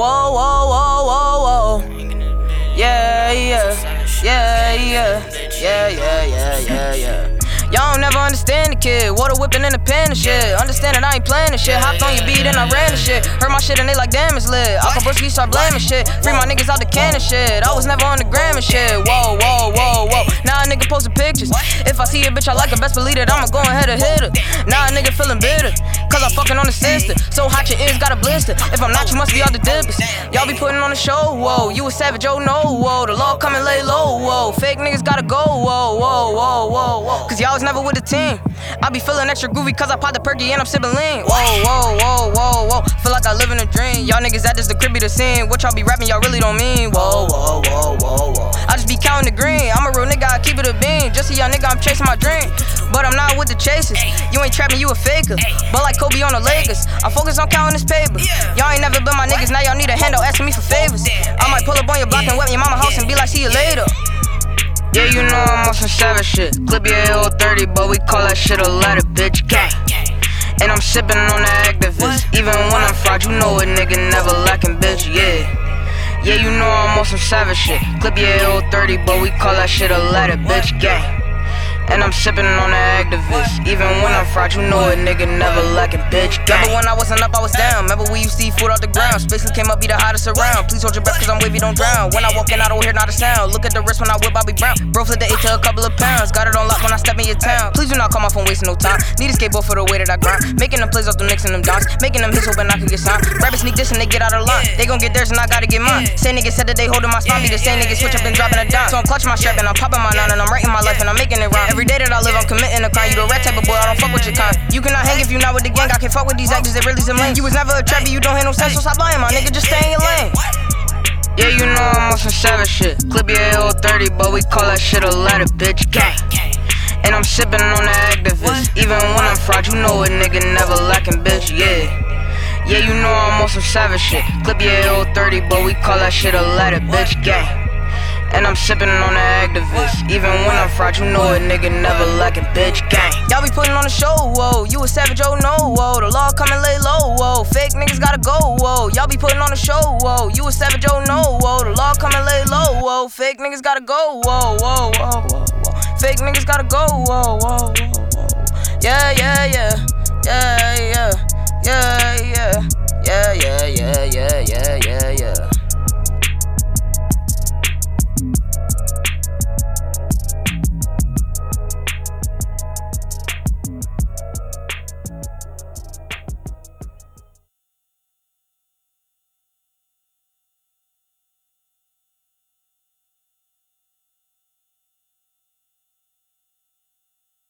Whoa, whoa, whoa, whoa, whoa. Yeah, yeah, yeah, yeah, yeah, yeah, yeah, yeah, yeah. Y'all don't never understand the kid. Water whipping in the pan and shit. Understand that I ain't playing the shit. Hopped on your beat and I ran the shit. Heard my shit and they like damn it's lit. Alpha Brusky start blaming shit. Free my niggas out the can and shit. I was never on the gram and shit. Whoa, whoa, whoa, whoa. Now a nigga posting pictures. If I see a bitch I like her, best believe that I'ma go ahead and hit her. Now a nigga feeling bitter. Cause fucking on the sister. So hot your ears got a blister. If I'm not, you must be all the dippers. Y'all be putting on the show, whoa. You a savage, oh no, whoa. The law come and lay low, whoa. Fake niggas gotta go, whoa, whoa, whoa, whoa, whoa. Cause y'all was never with the team. I be feeling extra groovy cause I popped the perky and I'm sipping lean. Whoa, whoa, whoa, whoa, whoa. Feel like I live in a dream. Y'all niggas that just the crib be the scene. What y'all be rapping, y'all really don't mean. Whoa, whoa, whoa, whoa, whoa. I just be counting the green. I'm a real nigga, I keep it a bean. Just see y'all nigga, I'm chasing my dream. But I'm not with the chasers. You ain't trapping, you a faker. But like Kobe on the Lakers, I focus on counting this paper. Y'all ain't never been my niggas, now y'all need a handle asking me for favors. I might pull up on your block and wet your mama house and be like, see you later. Yeah, you know I'm on some savage shit. Clip your AO30, but we call that shit a letter, bitch. Gang. And I'm sipping on the Actavis. Even when I'm fried, you know a nigga never lacking, bitch. Yeah. Yeah, you know I'm on some savage shit. Clip your AO30, but we call that shit a letter, bitch. Gang. And I'm sipping on the Actavis. Even when I'm fried, you know a nigga never lacking, bitch. Remember when I wasn't up, I was down. Remember we used to eat food off the ground. Spacely came up, be the hottest around. Please hold your breath, cause I'm wavy, don't drown. When I walk in, I don't hear not a sound. Look at the wrist when I whip Bobby Brown. Bro, flip the eight to a couple of pounds. Got it on lock when I step in your town. Please do not call my phone, wasting no time. Need a skateboard for the way that I grind. Making them plays off them nicks and them dots. Making them hits, hoping I can get signed. Rappers sneak this and they get out of line. They gon' get theirs and I gotta get mine. Same niggas said that they holding my spine. Be the same niggas switch up and dropping a dime. So I'm clutching my strap and I'm popping my nine and I'm writing my life and I'm making it rhyme. Every day that I live, I'm committing a crime. You the red type of boy, I don't fuck with your kind. You cannot hang if you not with the gang. I can fuck with these actors, they really some lame. You was never a trappy, you don't have no sense, so stop lying, my nigga. Just stay in your lane. Yeah, you know I'm on some savage shit. Clip your AO30, but we call that shit a letter, bitch. Gang. And I'm sipping on the Actavis. Even when I'm fried, you know a nigga never lacking, bitch. Yeah. Yeah, you know I'm on some savage shit. Clip your AO30, but we call that shit a letter, bitch. Gang. I'm sipping on the Actavis. Even when I'm fried, you know a nigga never lacking, bitch. Gang. Y'all be putting on the show, whoa. You a savage, oh no, whoa. The law come and lay low, whoa. Fake niggas gotta go, whoa. Y'all be putting on the show, whoa. You a savage, oh no, whoa. The law come and lay low, whoa. Fake niggas gotta go, whoa, whoa, whoa, whoa, whoa. Fake niggas gotta go, whoa, whoa, whoa, whoa. Yeah, yeah, yeah, yeah, yeah, yeah.